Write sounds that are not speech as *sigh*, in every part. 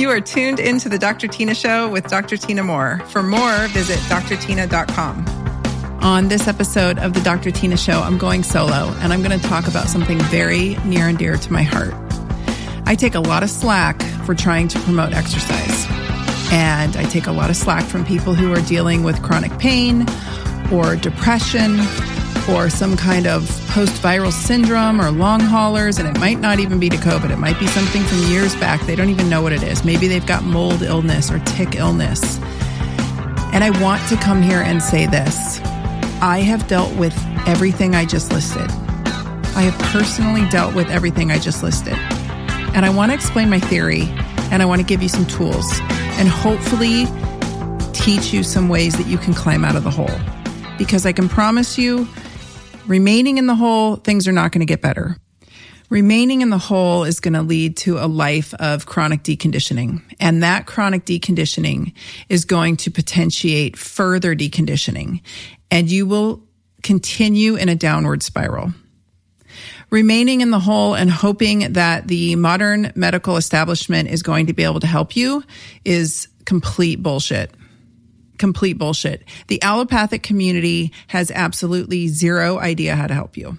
You are tuned into the Dr. Tyna Show with Dr. Tyna Moore. For more, visit drtyna.com. On this episode of the Dr. Tyna Show, I'm going solo and I'm going to talk about something very near and dear to my heart. I take a lot of slack for trying to promote exercise. And I take a lot of slack from people who are dealing with chronic pain or depression or some kind of post viral syndrome or long haulers. And it might not even be to COVID. It might be something from years back. They don't even know what it is. Maybe they've got mold illness or tick illness. And I want to come here and say this I have dealt with everything I just listed. I have personally dealt with everything I just listed. And I want to explain my theory and I want to give you some tools and hopefully teach you some ways that you can climb out of the hole. Because I can promise you, remaining in the hole, things are not going to get better. Remaining in the hole is going to lead to a life of chronic deconditioning. And that chronic deconditioning is going to potentiate further deconditioning. And you will continue in a downward spiral remaining in the hole and hoping that the modern medical establishment is going to be able to help you is complete bullshit. Complete bullshit. The allopathic community has absolutely zero idea how to help you.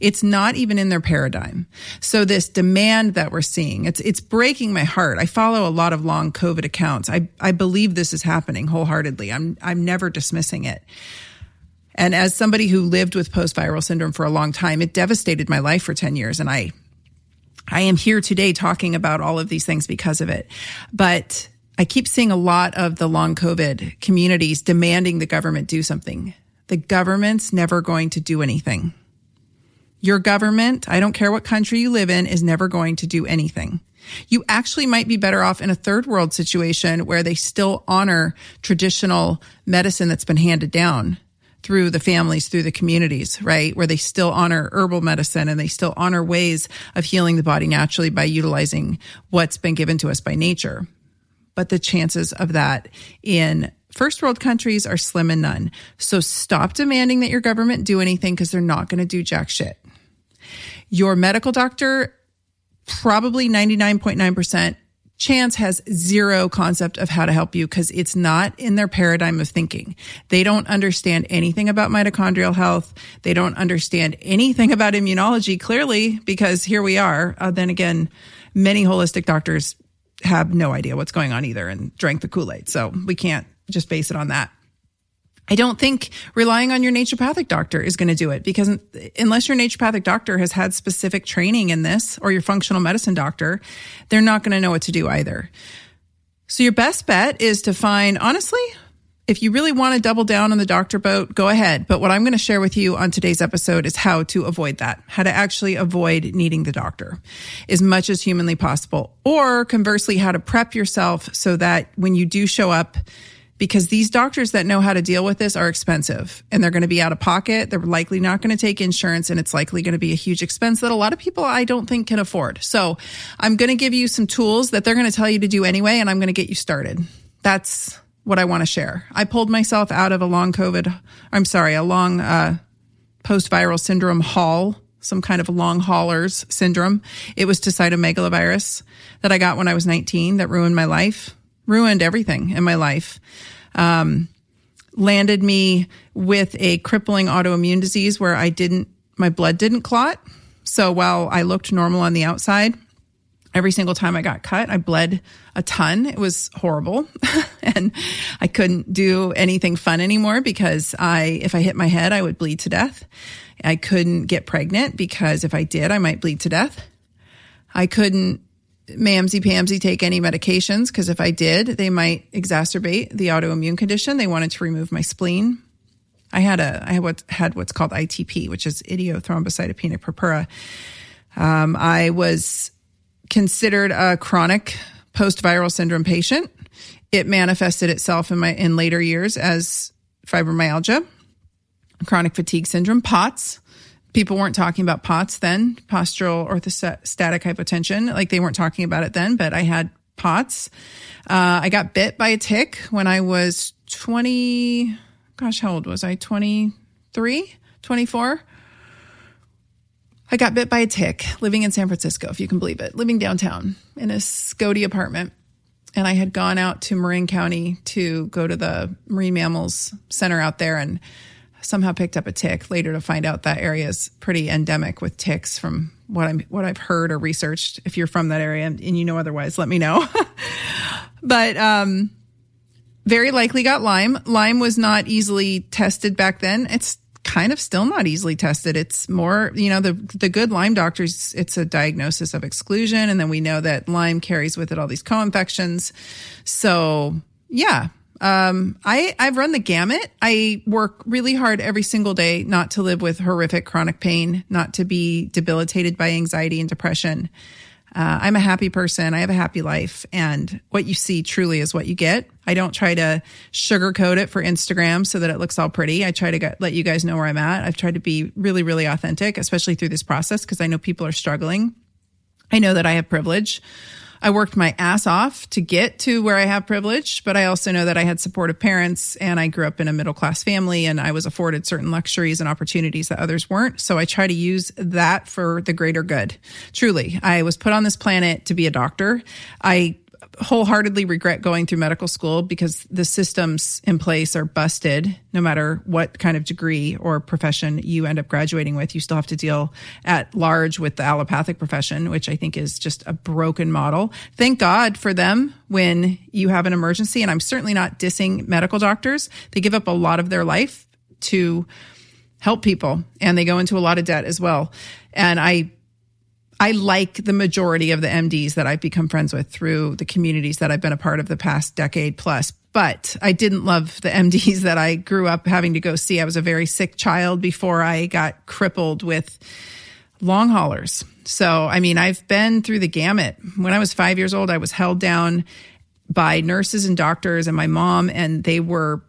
It's not even in their paradigm. So this demand that we're seeing, it's, it's breaking my heart. I follow a lot of long COVID accounts. I, I believe this is happening wholeheartedly. I'm, I'm never dismissing it. And as somebody who lived with post viral syndrome for a long time, it devastated my life for 10 years. And I, I am here today talking about all of these things because of it. But I keep seeing a lot of the long COVID communities demanding the government do something. The government's never going to do anything. Your government, I don't care what country you live in, is never going to do anything. You actually might be better off in a third world situation where they still honor traditional medicine that's been handed down through the families, through the communities, right? Where they still honor herbal medicine and they still honor ways of healing the body naturally by utilizing what's been given to us by nature. But the chances of that in first world countries are slim and none. So stop demanding that your government do anything because they're not going to do jack shit. Your medical doctor, probably 99.9% Chance has zero concept of how to help you because it's not in their paradigm of thinking. They don't understand anything about mitochondrial health. They don't understand anything about immunology clearly because here we are. Uh, then again, many holistic doctors have no idea what's going on either and drank the Kool-Aid. So we can't just base it on that. I don't think relying on your naturopathic doctor is going to do it because unless your naturopathic doctor has had specific training in this or your functional medicine doctor, they're not going to know what to do either. So your best bet is to find, honestly, if you really want to double down on the doctor boat, go ahead. But what I'm going to share with you on today's episode is how to avoid that, how to actually avoid needing the doctor as much as humanly possible. Or conversely, how to prep yourself so that when you do show up, because these doctors that know how to deal with this are expensive and they're going to be out of pocket. They're likely not going to take insurance and it's likely going to be a huge expense that a lot of people I don't think can afford. So I'm going to give you some tools that they're going to tell you to do anyway and I'm going to get you started. That's what I want to share. I pulled myself out of a long COVID, I'm sorry, a long uh, post viral syndrome haul some kind of long haulers syndrome. It was to cytomegalovirus that I got when I was 19 that ruined my life ruined everything in my life. Um, landed me with a crippling autoimmune disease where I didn't, my blood didn't clot. So while I looked normal on the outside, every single time I got cut, I bled a ton. It was horrible. *laughs* and I couldn't do anything fun anymore because I, if I hit my head, I would bleed to death. I couldn't get pregnant because if I did, I might bleed to death. I couldn't mamsy pamsy take any medications because if I did, they might exacerbate the autoimmune condition. They wanted to remove my spleen. I had a I had what had what's called ITP, which is idiothrombocytopenic purpura. Um, I was considered a chronic post-viral syndrome patient. It manifested itself in my in later years as fibromyalgia, chronic fatigue syndrome, POTS, people weren't talking about POTS then, postural orthostatic hypotension. Like they weren't talking about it then, but I had POTS. Uh, I got bit by a tick when I was 20, gosh, how old was I? 23, 24? I got bit by a tick living in San Francisco, if you can believe it, living downtown in a Scody apartment. and I had gone out to Marin County to go to the Marine Mammals Center out there and somehow picked up a tick later to find out that area is pretty endemic with ticks from what I'm what I've heard or researched. If you're from that area and you know otherwise, let me know. *laughs* but um, very likely got Lyme. Lyme was not easily tested back then. It's kind of still not easily tested. It's more, you know, the the good Lyme doctors, it's a diagnosis of exclusion, and then we know that Lyme carries with it all these co-infections. So yeah, um, I, I've run the gamut. I work really hard every single day not to live with horrific chronic pain, not to be debilitated by anxiety and depression. Uh, I'm a happy person. I have a happy life. And what you see truly is what you get. I don't try to sugarcoat it for Instagram so that it looks all pretty. I try to get, let you guys know where I'm at. I've tried to be really, really authentic, especially through this process because I know people are struggling. I know that I have privilege. I worked my ass off to get to where I have privilege, but I also know that I had supportive parents and I grew up in a middle class family and I was afforded certain luxuries and opportunities that others weren't. So I try to use that for the greater good. Truly, I was put on this planet to be a doctor. I wholeheartedly regret going through medical school because the systems in place are busted. No matter what kind of degree or profession you end up graduating with you still have to deal at large with the allopathic profession which i think is just a broken model. Thank god for them when you have an emergency and i'm certainly not dissing medical doctors. They give up a lot of their life to help people and they go into a lot of debt as well. And i I like the majority of the MDs that I've become friends with through the communities that I've been a part of the past decade plus. But I didn't love the MDs that I grew up having to go see. I was a very sick child before I got crippled with long haulers. So, I mean, I've been through the gamut. When I was five years old, I was held down by nurses and doctors and my mom, and they were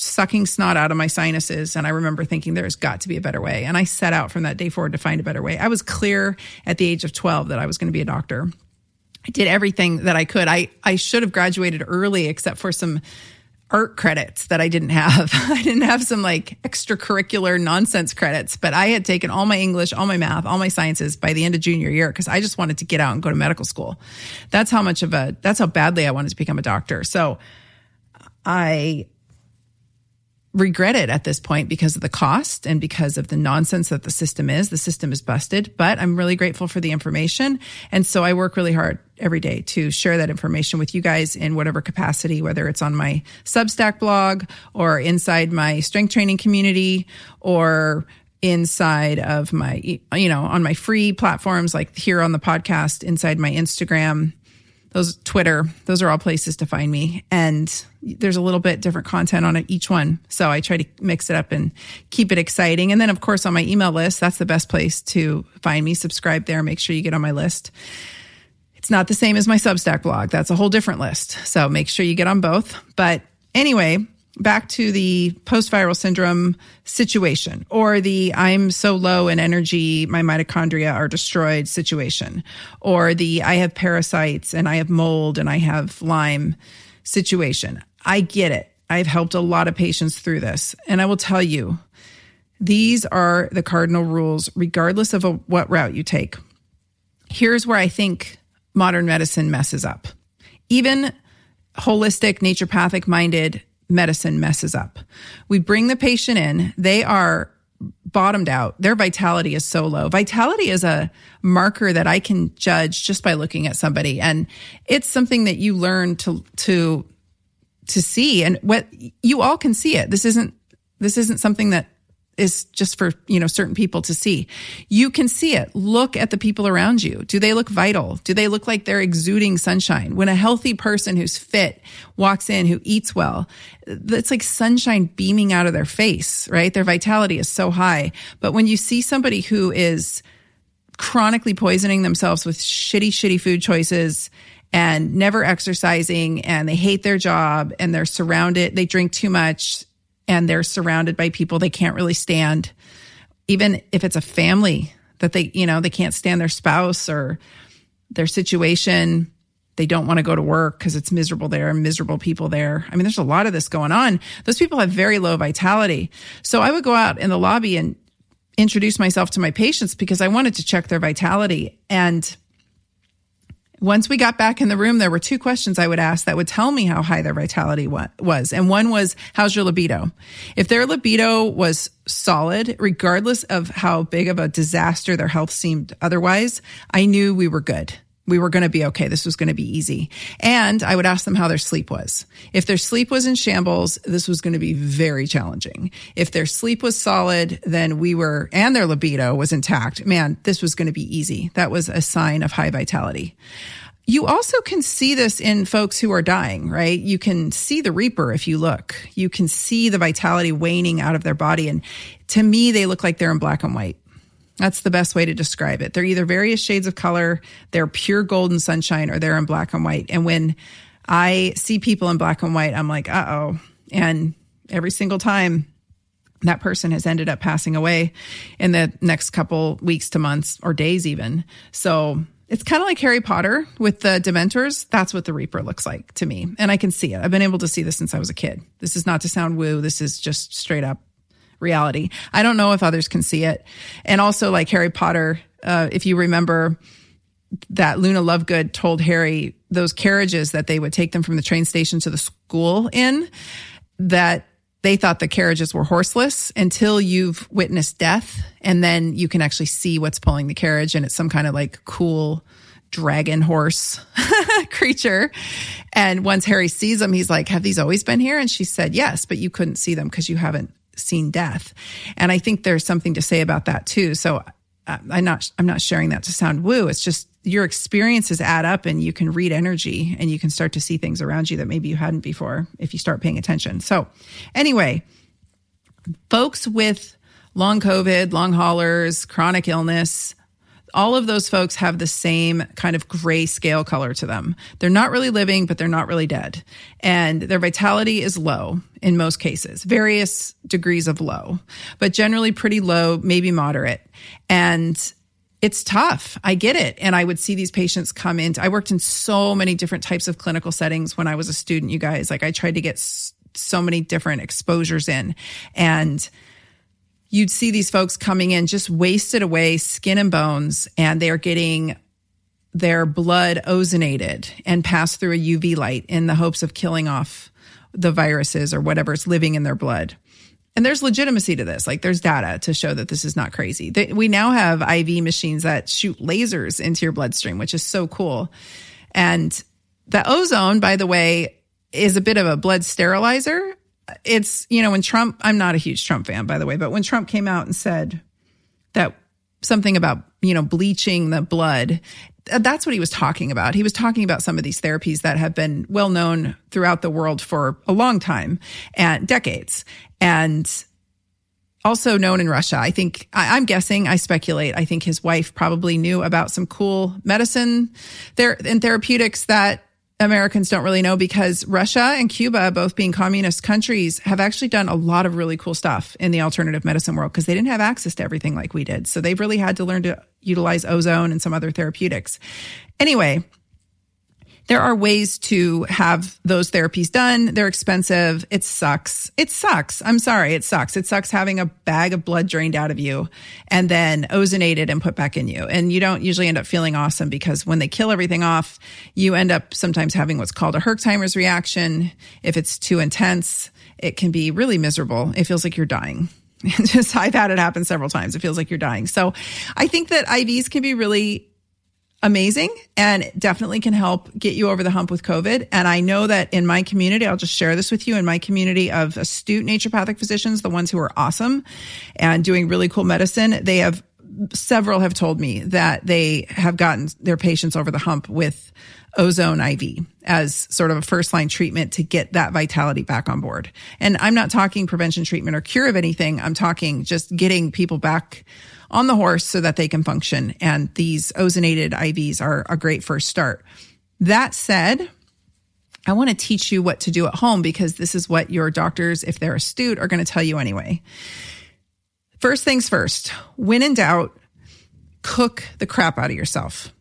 sucking snot out of my sinuses. And I remember thinking there's got to be a better way. And I set out from that day forward to find a better way. I was clear at the age of 12 that I was going to be a doctor. I did everything that I could. I, I should have graduated early, except for some art credits that I didn't have. *laughs* I didn't have some like extracurricular nonsense credits, but I had taken all my English, all my math, all my sciences by the end of junior year because I just wanted to get out and go to medical school. That's how much of a, that's how badly I wanted to become a doctor. So I regret it at this point because of the cost and because of the nonsense that the system is. The system is busted, but I'm really grateful for the information. And so I work really hard every day to share that information with you guys in whatever capacity, whether it's on my Substack blog or inside my strength training community or inside of my, you know, on my free platforms like here on the podcast, inside my Instagram those Twitter, those are all places to find me. And there's a little bit different content on each one. So I try to mix it up and keep it exciting. And then, of course, on my email list, that's the best place to find me. Subscribe there. Make sure you get on my list. It's not the same as my Substack blog. That's a whole different list. So make sure you get on both. But anyway, back to the post viral syndrome situation or the I'm so low in energy, my mitochondria are destroyed situation, or the I have parasites and I have mold and I have Lyme situation. I get it. I've helped a lot of patients through this. And I will tell you, these are the cardinal rules, regardless of a, what route you take. Here's where I think modern medicine messes up. Even holistic, naturopathic minded medicine messes up. We bring the patient in, they are bottomed out. Their vitality is so low. Vitality is a marker that I can judge just by looking at somebody. And it's something that you learn to, to, to see. And what you all can see it. This isn't, this isn't something that is just for, you know, certain people to see. You can see it. Look at the people around you. Do they look vital? Do they look like they're exuding sunshine? When a healthy person who's fit walks in, who eats well, it's like sunshine beaming out of their face, right? Their vitality is so high. But when you see somebody who is chronically poisoning themselves with shitty, shitty food choices and never exercising and they hate their job and they're surrounded, they drink too much and they're surrounded by people they can't really stand. Even if it's a family that they, you know, they can't stand their spouse or their situation. They don't want to go to work because it's miserable there and miserable people there. I mean, there's a lot of this going on. Those people have very low vitality. So I would go out in the lobby and introduce myself to my patients because I wanted to check their vitality. And once we got back in the room, there were two questions I would ask that would tell me how high their vitality was. And one was, how's your libido? If their libido was solid, regardless of how big of a disaster their health seemed otherwise, I knew we were good we were going to be okay. This was going to be easy. And I would ask them how their sleep was. If their sleep was in shambles, this was going to be very challenging. If their sleep was solid, then we were, and their libido was intact, man, this was going to be easy. That was a sign of high vitality. You also can see this in folks who are dying, right? You can see the reaper if you look. You can see the vitality waning out of their body. And to me, they look like they're in black and white. That's the best way to describe it. They're either various shades of color, they're pure golden sunshine, or they're in black and white. And when I see people in black and white, I'm like, uh oh. And every single time that person has ended up passing away in the next couple weeks to months or days, even. So it's kind of like Harry Potter with the Dementors. That's what the Reaper looks like to me. And I can see it. I've been able to see this since I was a kid. This is not to sound woo. This is just straight up reality. I don't know if others can see it. And also, like Harry Potter, uh, if you remember that Luna Lovegood told Harry those carriages that they would take them from the train station to the school in, that they thought the carriages were horseless until you've witnessed death. And then you can actually see what's pulling the carriage. And it's some kind of like cool dragon horse *laughs* creature. And once Harry sees them, he's like, Have these always been here? And she said, Yes, but you couldn't see them because you haven't seen death. And I think there's something to say about that too. So uh, I'm not I'm not sharing that to sound woo. It's just your experiences add up and you can read energy and you can start to see things around you that maybe you hadn't before if you start paying attention. So anyway, folks with long COVID, long haulers, chronic illness, all of those folks have the same kind of gray scale color to them. They're not really living, but they're not really dead. And their vitality is low in most cases, various degrees of low, but generally pretty low, maybe moderate. And it's tough. I get it. And I would see these patients come in. I worked in so many different types of clinical settings when I was a student, you guys. Like I tried to get so many different exposures in. And you'd see these folks coming in just wasted away, skin and bones, and they are getting their blood ozonated and passed through a UV light in the hopes of killing off the viruses or whatever whatever's living in their blood. And there's legitimacy to this. Like there's data to show that this is not crazy. we now have IV machines that shoot lasers into your bloodstream, which is so cool. And the ozone, by the way, is a bit of a blood sterilizer it's, you know, when Trump, I'm not a huge Trump fan, by the way, but when Trump came out and said that something about, you know, bleaching the blood, uh, that's what he was talking about. He was talking about some of these therapies that have been well known throughout the world for a long time and decades. And also known in Russia. I think I, am guessing, I speculate. I think his wife probably knew about some cool medicine there and therapeutics that Americans don't really know because Russia and Cuba, both being communist countries, have actually done a lot of really cool stuff in the alternative medicine world because they didn't have access to everything like we did. So they've really had to learn to utilize ozone and some other therapeutics. Anyway, there are ways to have those therapies done. They're expensive. It sucks. It sucks. I'm sorry. It sucks. It sucks having a bag of blood drained out of you and then ozonated and put back in you. And you don't usually end up feeling awesome because when they kill everything off, you end up sometimes having what's called a Herxheimer's reaction. If it's too intense, it can be really miserable. It feels like you're dying. *laughs* just I've had it happen several times. It feels like you're dying. So I think that IVs can be really amazing and definitely can help get you over the hump with COVID. And I know that in my community, I'll just share this with you in my community of astute naturopathic physicians, the ones who are awesome and doing really cool medicine, they have several have told me that they have gotten their patients over the hump with ozone IV as sort of a first line treatment to get that vitality back on board. And I'm not talking prevention treatment or cure of anything. I'm talking just getting people back on the horse so that they can function. And these ozonated IVs are a great first start. That said, I want to teach you what to do at home because this is what your doctors, if they're astute, are going to tell you anyway. First things first, when in doubt, cook the crap out of yourself.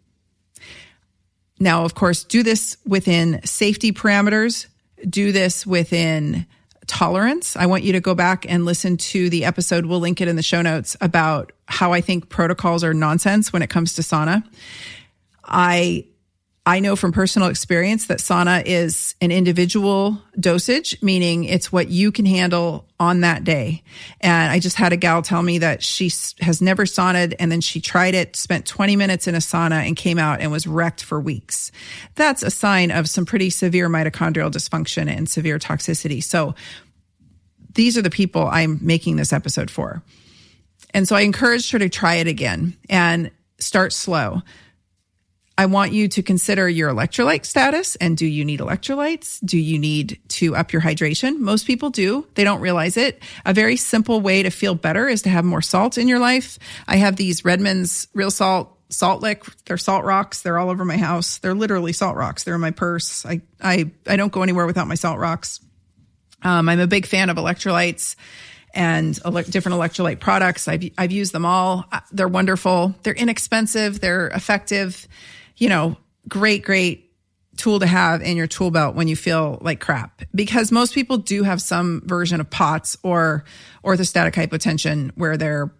Now, of course, do this within safety parameters, do this within tolerance. I want you to go back and listen to the episode. We'll link it in the show notes about how I think protocols are nonsense when it comes to sauna. I I know from personal experience that sauna is an individual dosage, meaning it's what you can handle on that day. And I just had a gal tell me that she has never saunaed and then she tried it, spent 20 minutes in a sauna and came out and was wrecked for weeks. That's a sign of some pretty severe mitochondrial dysfunction and severe toxicity. So these are the people I'm making this episode for. And so I encouraged her to try it again and start slow. I want you to consider your electrolyte status and do you need electrolytes? Do you need to up your hydration? Most people do. They don't realize it. A very simple way to feel better is to have more salt in your life. I have these Redmond's real salt salt lick. They're salt rocks. They're all over my house. They're literally salt rocks. They're in my purse. I, I, I don't go anywhere without my salt rocks. Um, I'm a big fan of electrolytes and ele- different electrolyte products. I've, I've used them all. Uh, they're wonderful. They're inexpensive. They're effective you know, great, great tool to have in your tool belt when you feel like crap because most people do have some version of POTS or orthostatic hypotension where their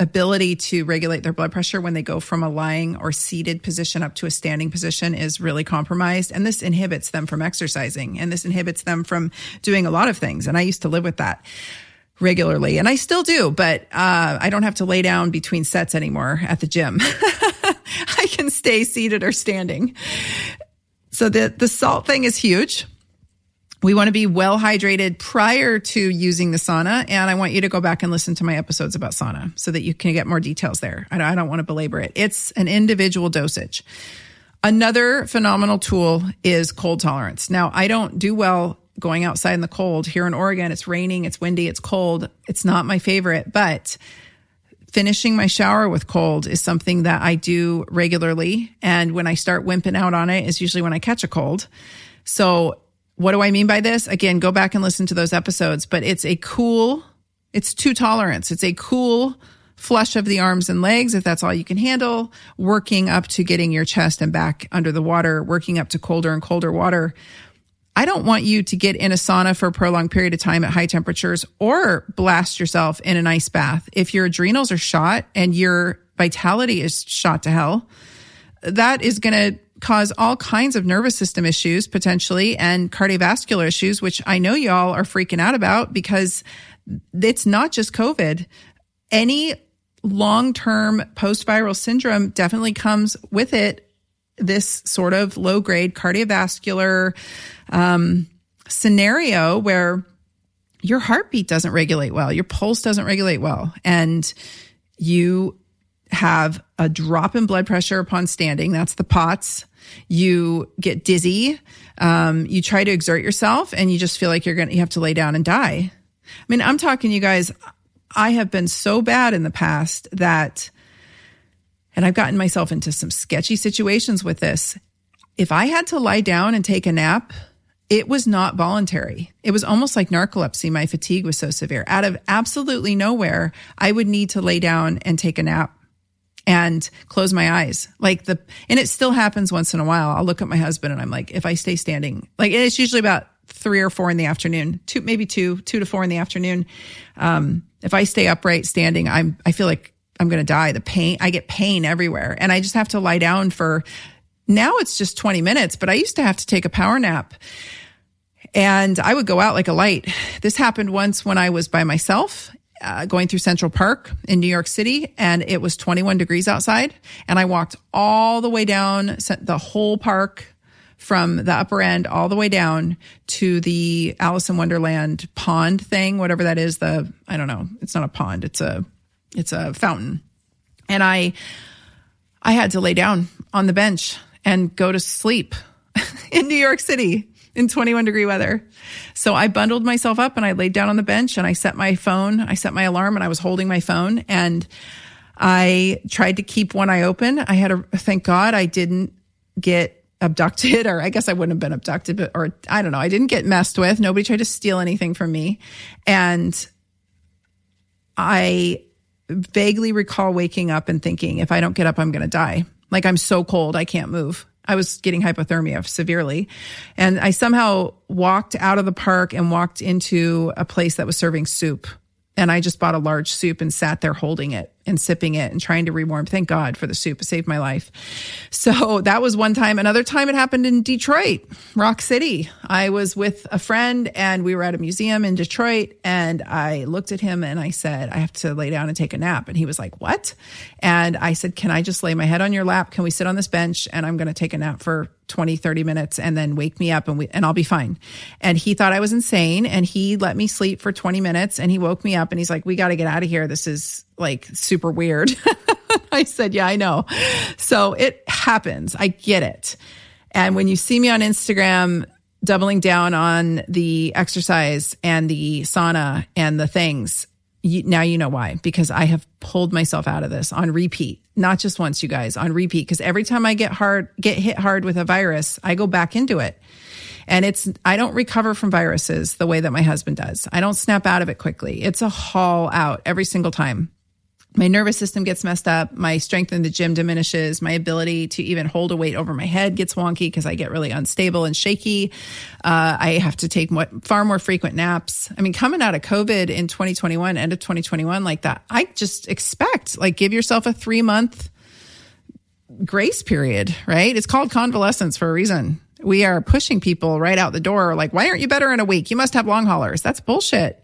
ability to regulate their blood pressure when they go from a lying or seated position up to a standing position is really compromised. And this inhibits them from exercising and this inhibits them from doing a lot of things. And I used to live with that regularly and I still do, but uh, I don't have to lay down between sets anymore at the gym. *laughs* *laughs* I can stay seated or standing. So the, the salt thing is huge. We want to be well hydrated prior to using the sauna. And I want you to go back and listen to my episodes about sauna so that you can get more details there. I don't, I don't want to belabor it. It's an individual dosage. Another phenomenal tool is cold tolerance. Now, I don't do well going outside in the cold. Here in Oregon, it's raining, it's windy, it's cold. It's not my favorite, but finishing my shower with cold is something that I do regularly. And when I start wimping out on it is usually when I catch a cold. So what do I mean by this? Again, go back and listen to those episodes, but it's a cool, it's two tolerance. It's a cool flush of the arms and legs, if that's all you can handle, working up to getting your chest and back under the water, working up to colder and colder water I don't want you to get in a sauna for a prolonged period of time at high temperatures or blast yourself in an ice bath. If your adrenals are shot and your vitality is shot to hell, that is going to cause all kinds of nervous system issues potentially and cardiovascular issues, which I know y'all are freaking out about because it's not just COVID. Any long term post viral syndrome definitely comes with it this sort of low grade cardiovascular um, scenario where your heartbeat doesn't regulate well, your pulse doesn't regulate well, and you have a drop in blood pressure upon standing. That's the POTS. You get dizzy. Um, you try to exert yourself and you just feel like you're going to, you have to lay down and die. I mean, I'm talking you guys. I have been so bad in the past that and I've gotten myself into some sketchy situations with this. If I had to lie down and take a nap, it was not voluntary. It was almost like narcolepsy. My fatigue was so severe. Out of absolutely nowhere, I would need to lay down and take a nap and close my eyes. Like the, and it still happens once in a while. I'll look at my husband and I'm like, if I stay standing, like it's usually about three or four in the afternoon, two, maybe two, two to four in the afternoon. Um, if I stay upright standing, I'm, I feel like I'm going to die. The pain, I get pain everywhere and I just have to lie down for now it's just 20 minutes, but I used to have to take a power nap and I would go out like a light. This happened once when I was by myself uh, going through Central Park in New York City, and it was 21 degrees outside. And I walked all the way down the whole park from the upper end all the way down to the Alice in Wonderland pond thing, whatever that is. The, I don't know. It's not a pond. It's a, it's a fountain. And I, I had to lay down on the bench and go to sleep *laughs* in New York City in 21 degree weather. So I bundled myself up and I laid down on the bench and I set my phone, I set my alarm and I was holding my phone and I tried to keep one eye open. I had a, thank God I didn't get abducted or I guess I wouldn't have been abducted, but, or I don't know. I didn't get messed with. Nobody tried to steal anything from me. And I vaguely recall waking up and thinking, if I don't get up, I'm going to die. Like I'm so cold, I can't move. I was getting hypothermia severely. And I somehow walked out of the park and walked into a place that was serving soup. And I just bought a large soup and sat there holding it and sipping it and trying to rewarm. Thank God for the soup. It saved my life. So *laughs* that was one time. Another time it happened in Detroit, Rock City. I was with a friend and we were at a museum in Detroit and I looked at him and I said, I have to lay down and take a nap. And he was like, what? And I said, can I just lay my head on your lap? Can we sit on this bench? And I'm going to take a nap for 20, 30 minutes and then wake me up and we, and I'll be fine. And he thought I was insane and he let me sleep for 20 minutes and he woke me up and he's like, we got to get out of here. This is like super weird. *laughs* I said, yeah, I know. So it happens. I get it. And when you see me on Instagram, doubling down on the exercise and the sauna and the things, you, now you know why because I have pulled myself out of this on repeat, not just once, you guys, on repeat. Because every time I get hard, get hit hard with a virus, I go back into it. And it's, I don't recover from viruses the way that my husband does. I don't snap out of it quickly. It's a haul out every single time my nervous system gets messed up. My strength in the gym diminishes. My ability to even hold a weight over my head gets wonky because I get really unstable and shaky. Uh, I have to take what far more frequent naps. I mean, coming out of COVID in 2021, end of 2021, like that, I just expect like give yourself a three month grace period, right? It's called convalescence for a reason. We are pushing people right out the door. Like, why aren't you better in a week? You must have long haulers. That's bullshit.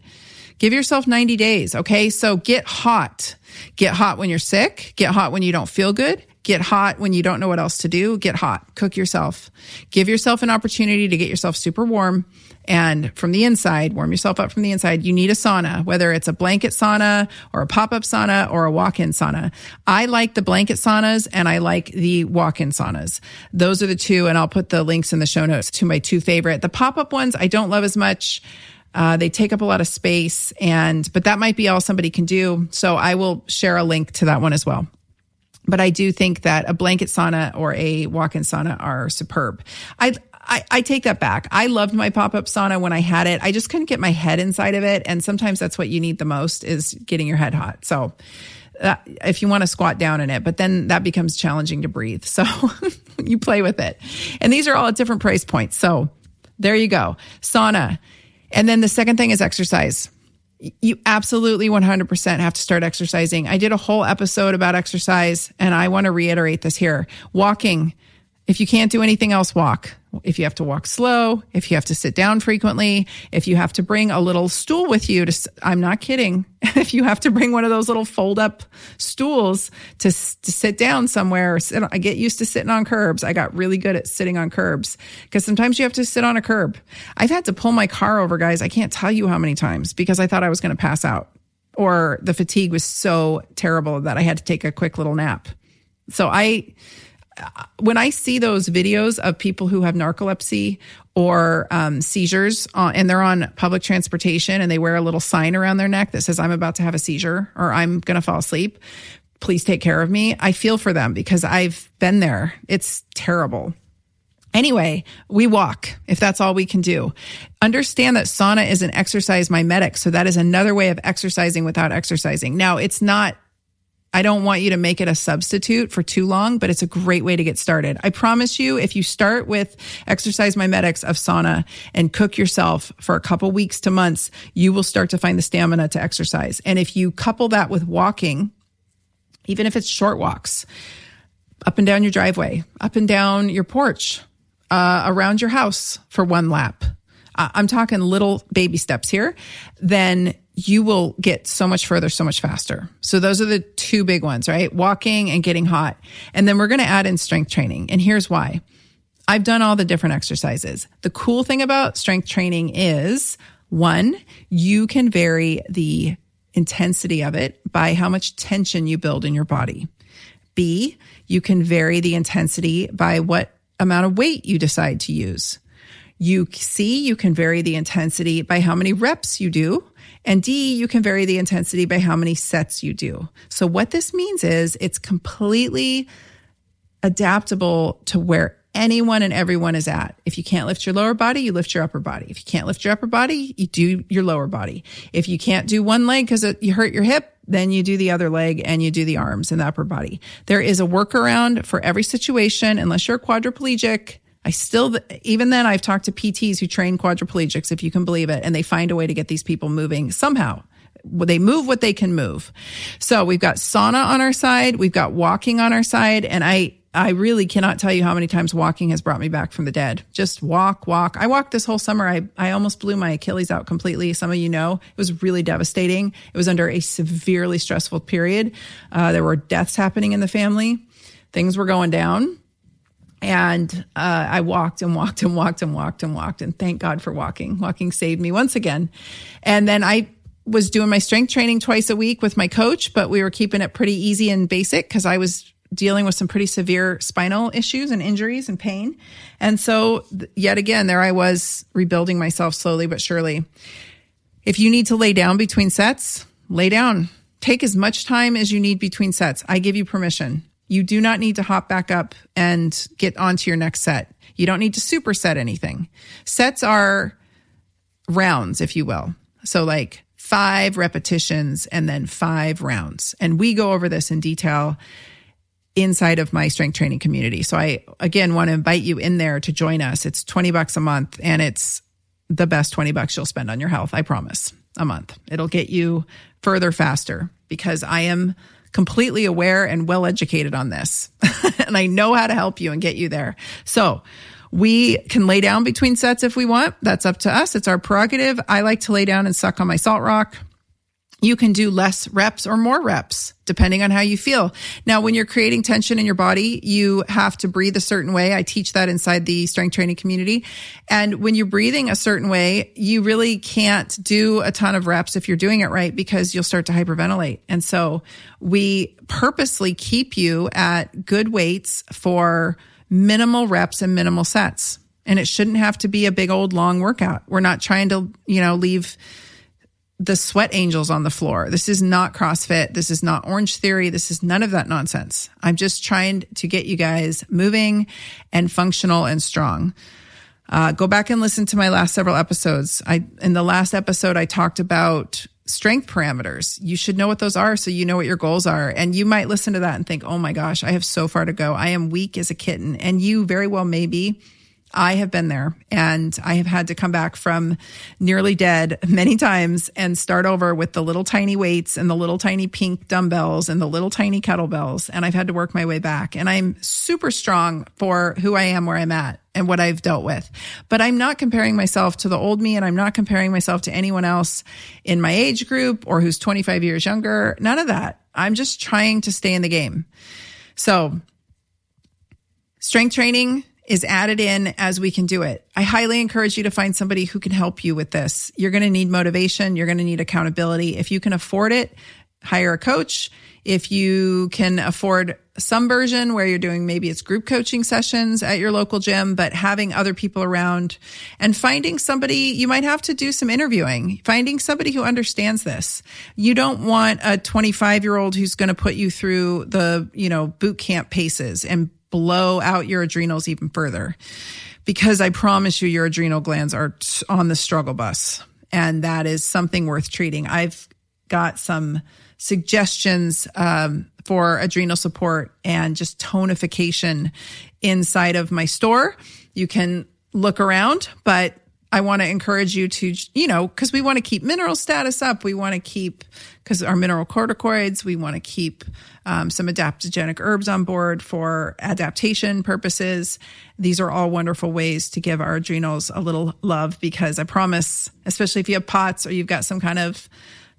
Give yourself 90 days. Okay. So get hot. Get hot when you're sick. Get hot when you don't feel good. Get hot when you don't know what else to do. Get hot. Cook yourself. Give yourself an opportunity to get yourself super warm. And from the inside, warm yourself up from the inside. You need a sauna, whether it's a blanket sauna or a pop up sauna or a walk in sauna. I like the blanket saunas and I like the walk in saunas. Those are the two. And I'll put the links in the show notes to my two favorite. The pop up ones I don't love as much. Uh, they take up a lot of space and, but that might be all somebody can do. So I will share a link to that one as well. But I do think that a blanket sauna or a walk-in sauna are superb. I, I, I, take that back. I loved my pop-up sauna when I had it. I just couldn't get my head inside of it. And sometimes that's what you need the most is getting your head hot. So uh, if you want to squat down in it, but then that becomes challenging to breathe. So *laughs* you play with it. And these are all at different price points. So there you go. Sauna. And then the second thing is exercise. You absolutely 100% have to start exercising. I did a whole episode about exercise and I want to reiterate this here. Walking, if you can't do anything else, walk if you have to walk slow, if you have to sit down frequently, if you have to bring a little stool with you to, I'm not kidding. *laughs* if you have to bring one of those little fold up stools to, to sit down somewhere sit, I get used to sitting on curbs. I got really good at sitting on curbs because sometimes you have to sit on a curb. I've had to pull my car over, guys. I can't tell you how many times because I thought I was going to pass out or the fatigue was so terrible that I had to take a quick little nap. So I, when I see those videos of people who have narcolepsy or um, seizures uh, and they're on public transportation and they wear a little sign around their neck that says, I'm about to have a seizure or I'm going to fall asleep, please take care of me. I feel for them because I've been there. It's terrible. Anyway, we walk if that's all we can do. Understand that sauna is an exercise mimetic. So that is another way of exercising without exercising. Now, it's not I don't want you to make it a substitute for too long, but it's a great way to get started. I promise you, if you start with exercise mimetics of sauna and cook yourself for a couple weeks to months, you will start to find the stamina to exercise. And if you couple that with walking, even if it's short walks, up and down your driveway, up and down your porch, uh, around your house for one lap. I'm talking little baby steps here. Then you will get so much further, so much faster. So those are the two big ones, right? Walking and getting hot. And then we're going to add in strength training. And here's why. I've done all the different exercises. The cool thing about strength training is one, you can vary the intensity of it by how much tension you build in your body. B, you can vary the intensity by what amount of weight you decide to use. You see, you can vary the intensity by how many reps you do and D, you can vary the intensity by how many sets you do. So what this means is it's completely adaptable to where anyone and everyone is at. If you can't lift your lower body, you lift your upper body. If you can't lift your upper body, you do your lower body. If you can't do one leg because you hurt your hip, then you do the other leg and you do the arms and the upper body. There is a workaround for every situation, unless you're quadriplegic I still, even then, I've talked to PTs who train quadriplegics, if you can believe it, and they find a way to get these people moving somehow they move what they can move. So we've got sauna on our side. We've got walking on our side. And I, I really cannot tell you how many times walking has brought me back from the dead. Just walk, walk. I walked this whole summer. I, I almost blew my Achilles out completely. Some of you know it was really devastating. It was under a severely stressful period. Uh, there were deaths happening in the family. Things were going down. And uh, I walked and walked and walked and walked and walked. And thank God for walking. Walking saved me once again. And then I was doing my strength training twice a week with my coach, but we were keeping it pretty easy and basic because I was dealing with some pretty severe spinal issues and injuries and pain. And so, yet again, there I was rebuilding myself slowly but surely. If you need to lay down between sets, lay down. Take as much time as you need between sets. I give you permission. You do not need to hop back up and get onto your next set. You don't need to superset anything. Sets are rounds, if you will. So, like five repetitions and then five rounds. And we go over this in detail inside of my strength training community. So I again want to invite you in there to join us. It's 20 bucks a month and it's the best 20 bucks you'll spend on your health. I promise a month. It'll get you further faster because I am completely aware and well educated on this *laughs* and I know how to help you and get you there. So we can lay down between sets if we want. That's up to us. It's our prerogative. I like to lay down and suck on my salt rock you can do less reps or more reps depending on how you feel. Now, when you're creating tension in your body, you have to breathe a certain way. I teach that inside the strength training community. And when you're breathing a certain way, you really can't do a ton of reps if you're doing it right because you'll start to hyperventilate. And so we purposely keep you at good weights for minimal reps and minimal sets. And it shouldn't have to be a big old long workout. We're not trying to, you know, leave the sweat angels on the floor. This is not CrossFit. This is not Orange Theory. This is none of that nonsense. I'm just trying to get you guys moving and functional and strong. Uh, go back and listen to my last several episodes. I, in the last episode, I talked about strength parameters. You should know what those are so you know what your goals are. And you might listen to that and think, oh my gosh, I have so far to go. I am weak as a kitten. And you very well may be. I have been there and I have had to come back from nearly dead many times and start over with the little tiny weights and the little tiny pink dumbbells and the little tiny kettlebells. And I've had to work my way back. And I'm super strong for who I am, where I'm at and what I've dealt with. But I'm not comparing myself to the old me and I'm not comparing myself to anyone else in my age group or who's 25 years younger. None of that. I'm just trying to stay in the game. So strength training is added in as we can do it. I highly encourage you to find somebody who can help you with this. You're going to need motivation. You're going to need accountability. If you can afford it, hire a coach. If you can afford some version where you're doing maybe it's group coaching sessions at your local gym, but having other people around and finding somebody, you might have to do some interviewing, finding somebody who understands this. You don't want a 25 year old who's going to put you through the, you know, boot camp paces and blow out your adrenals even further because I promise you, your adrenal glands are on the struggle bus. And that is something worth treating. I've got some suggestions um, for adrenal support and just tonification inside of my store. You can look around, but I want to encourage you to, you know, because we want to keep mineral status up. We want to keep, because our mineral corticoids, we want to keep um, some adaptogenic herbs on board for adaptation purposes. These are all wonderful ways to give our adrenals a little love because I promise, especially if you have POTS or you've got some kind of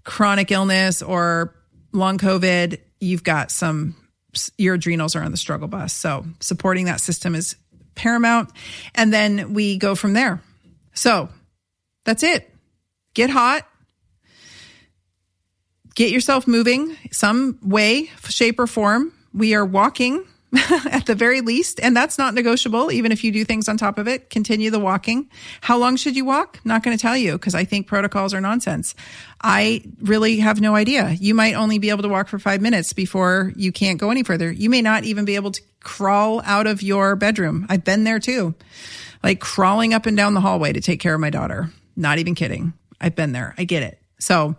chronic illness or long COVID, you've got some, your adrenals are on the struggle bus. So supporting that system is paramount. And then we go from there so that's it. Get hot. Get yourself moving some way, shape, or form. We are walking *laughs* at the very least, and that's not negotiable. Even if you do things on top of it, continue the walking. How long should you walk? Not going to tell you because I think protocols are nonsense. I really have no idea. You might only be able to walk for five minutes before you can't go any further. You may not even be able to crawl out of your bedroom. I've been there too like crawling up and down the hallway to take care of my daughter. Not even kidding. I've been there. I get it. So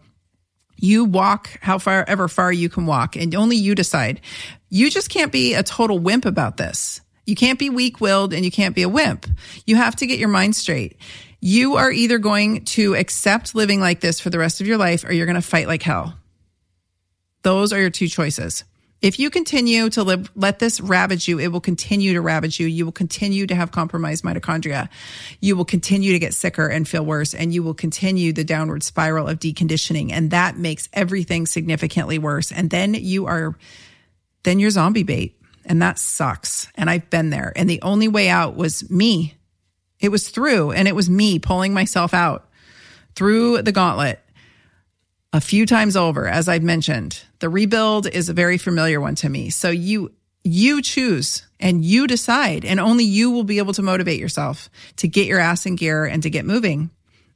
you walk how far ever far you can walk and only you decide. You just can't be a total wimp about this. You can't be weak willed and you can't be a wimp. You have to get your mind straight. You are either going to accept living like this for the rest of your life or you're going to fight like hell. Those are your two choices. If you continue to live, let this ravage you, it will continue to ravage you. You will continue to have compromised mitochondria. You will continue to get sicker and feel worse, and you will continue the downward spiral of deconditioning. And that makes everything significantly worse. And then you are, then you're zombie bait. And that sucks. And I've been there. And the only way out was me. It was through, and it was me pulling myself out through the gauntlet a few times over, as I've mentioned. The rebuild is a very familiar one to me. So you, you choose and you decide and only you will be able to motivate yourself to get your ass in gear and to get moving.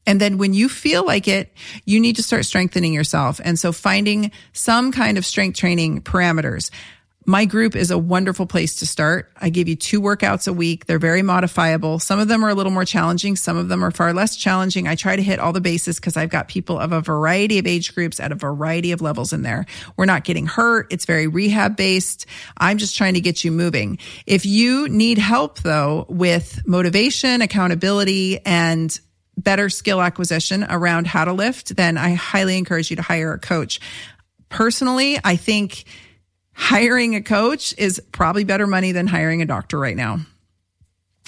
And then when you feel like it, you need to start strengthening yourself. And so finding some kind of strength training parameters. My group is a wonderful place to start. I give you two workouts a week. They're very modifiable. Some of them are a little more challenging. Some of them are far less challenging. I try to hit all the bases because I've got people of a variety of age groups at a variety of levels in there. We're not getting hurt. It's very rehab based. I'm just trying to get you moving. If you need help though with motivation, accountability, and better skill acquisition around how to lift, then I highly encourage you to hire a coach. Personally, I think hiring a coach is probably better money than hiring a doctor right now.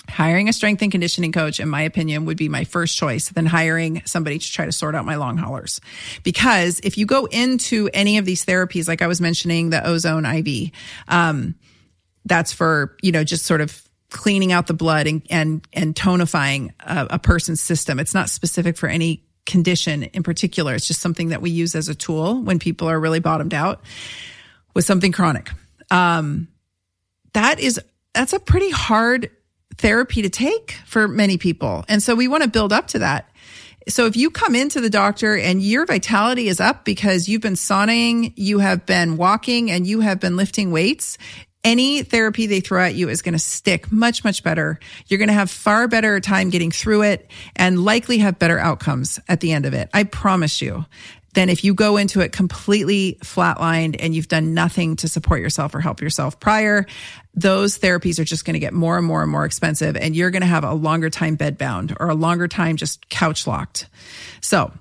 Hiring a strength and conditioning coach, in my opinion, would be my first choice than hiring somebody to try to sort out my long haulers. Because if you go into any of these therapies, like I was mentioning, the ozone IV, um, that's for, you know, just sort of cleaning out the blood and, and, and tonifying a, a person's system. It's not specific for any condition in particular. It's just something that we use as a tool when people are really bottomed out with something chronic. Um, that is, that's a pretty hard therapy to take for many people. And so we want to build up to that. So if you come into the doctor and your vitality is up because you've been sauning, you have been walking and you have been lifting weights, any therapy they throw at you is going to stick much, much better. You're going to have far better time getting through it and likely have better outcomes at the end of it. I promise you than if you go into it completely flatlined and you've done nothing to support yourself or help yourself prior. Those therapies are just going to get more and more and more expensive and you're going to have a longer time bedbound or a longer time just couch locked. So,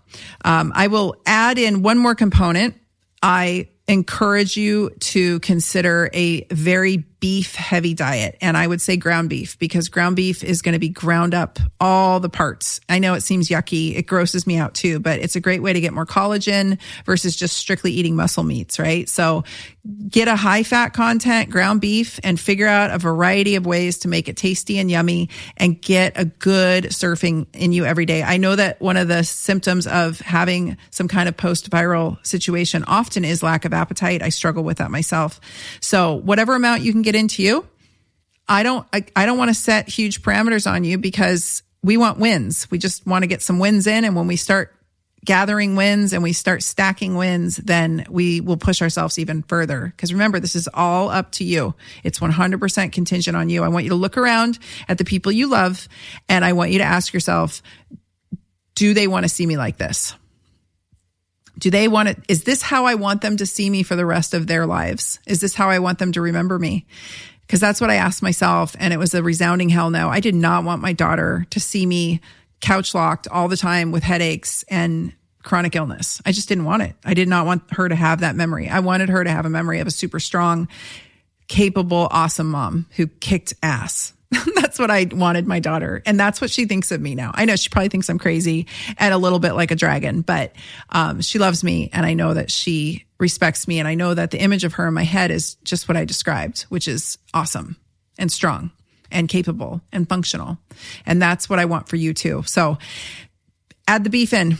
um, I will add in one more component. I encourage you to consider a very beef heavy diet. And I would say ground beef because ground beef is going to be ground up all the parts. I know it seems yucky. It grosses me out too, but it's a great way to get more collagen versus just strictly eating muscle meats, right? So get a high fat content ground beef and figure out a variety of ways to make it tasty and yummy and get a good surfing in you every day. I know that one of the symptoms of having some kind of post viral situation often is lack of appetite. I struggle with that myself. So whatever amount you can get into you. I don't, I, I don't want to set huge parameters on you because we want wins. We just want to get some wins in. And when we start gathering wins and we start stacking wins, then we will push ourselves even further. Because remember, this is all up to you. It's 100% contingent on you. I want you to look around at the people you love and I want you to ask yourself, do they want to see me like this? Do they want it? Is this how I want them to see me for the rest of their lives? Is this how I want them to remember me? Because that's what I asked myself. And it was a resounding hell no. I did not want my daughter to see me couch locked all the time with headaches and chronic illness. I just didn't want it. I did not want her to have that memory. I wanted her to have a memory of a super strong, capable, awesome mom who kicked ass *laughs* that's what I wanted my daughter. And that's what she thinks of me now. I know she probably thinks I'm crazy and a little bit like a dragon, but um, she loves me. And I know that she respects me. And I know that the image of her in my head is just what I described, which is awesome and strong and capable and functional. And that's what I want for you too. So add the beef in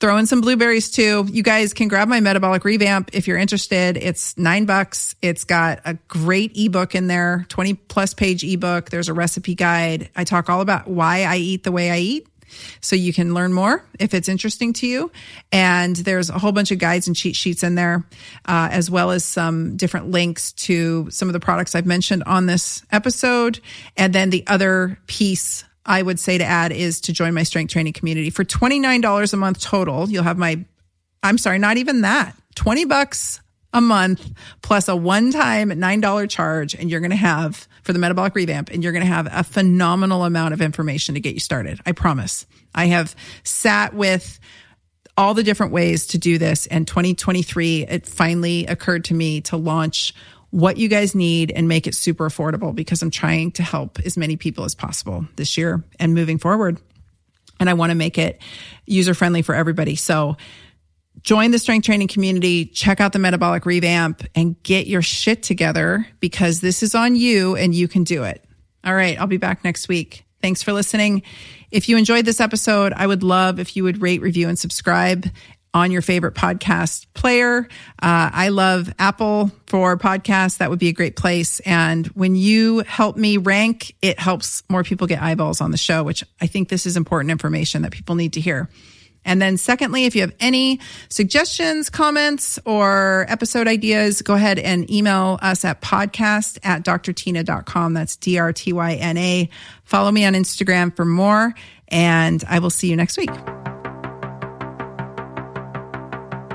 throw in some blueberries too. You guys can grab my metabolic revamp if you're interested. It's nine bucks. It's got a great ebook in there, 20 plus page ebook. There's a recipe guide. I talk all about why I eat the way I eat. So you can learn more if it's interesting to you. And there's a whole bunch of guides and cheat sheets in there, uh, as well as some different links to some of the products I've mentioned on this episode. And then the other piece I would say to add is to join my strength training community for $29 a month total. You'll have my, I'm sorry, not even that, 20 bucks a month plus a one time $9 charge. And you're going to have for the metabolic revamp and you're going to have a phenomenal amount of information to get you started. I promise. I have sat with all the different ways to do this. And 2023, it finally occurred to me to launch what you guys need and make it super affordable because I'm trying to help as many people as possible this year and moving forward. And I want to make it user friendly for everybody. So join the strength training community, check out the metabolic revamp and get your shit together because this is on you and you can do it. All right. I'll be back next week. Thanks for listening. If you enjoyed this episode, I would love if you would rate, review, and subscribe on your favorite podcast player. Uh, I love Apple for podcasts. That would be a great place. And when you help me rank, it helps more people get eyeballs on the show, which I think this is important information that people need to hear. And then secondly, if you have any suggestions, comments, or episode ideas, go ahead and email us at podcast at drtyna.com. That's D-R-T-Y-N-A. Follow me on Instagram for more, and I will see you next week.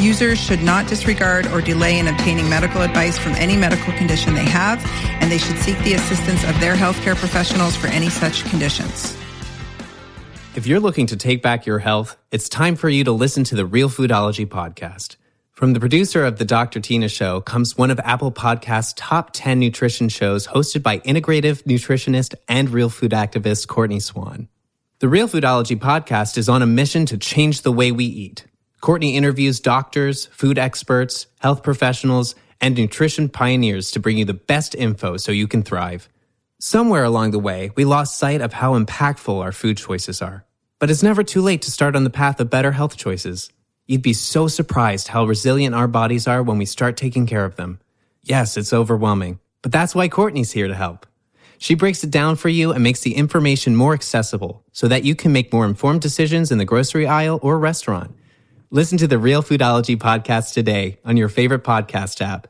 Users should not disregard or delay in obtaining medical advice from any medical condition they have, and they should seek the assistance of their healthcare professionals for any such conditions. If you're looking to take back your health, it's time for you to listen to the Real Foodology podcast. From the producer of The Dr. Tyna Show comes one of Apple Podcast's top 10 nutrition shows hosted by integrative nutritionist and real food activist Courtney Swan. The Real Foodology podcast is on a mission to change the way we eat. Courtney interviews doctors, food experts, health professionals, and nutrition pioneers to bring you the best info so you can thrive. Somewhere along the way, we lost sight of how impactful our food choices are. But it's never too late to start on the path of better health choices. You'd be so surprised how resilient our bodies are when we start taking care of them. Yes, it's overwhelming, but that's why Courtney's here to help. She breaks it down for you and makes the information more accessible so that you can make more informed decisions in the grocery aisle or restaurant. Listen to the Real Foodology podcast today on your favorite podcast app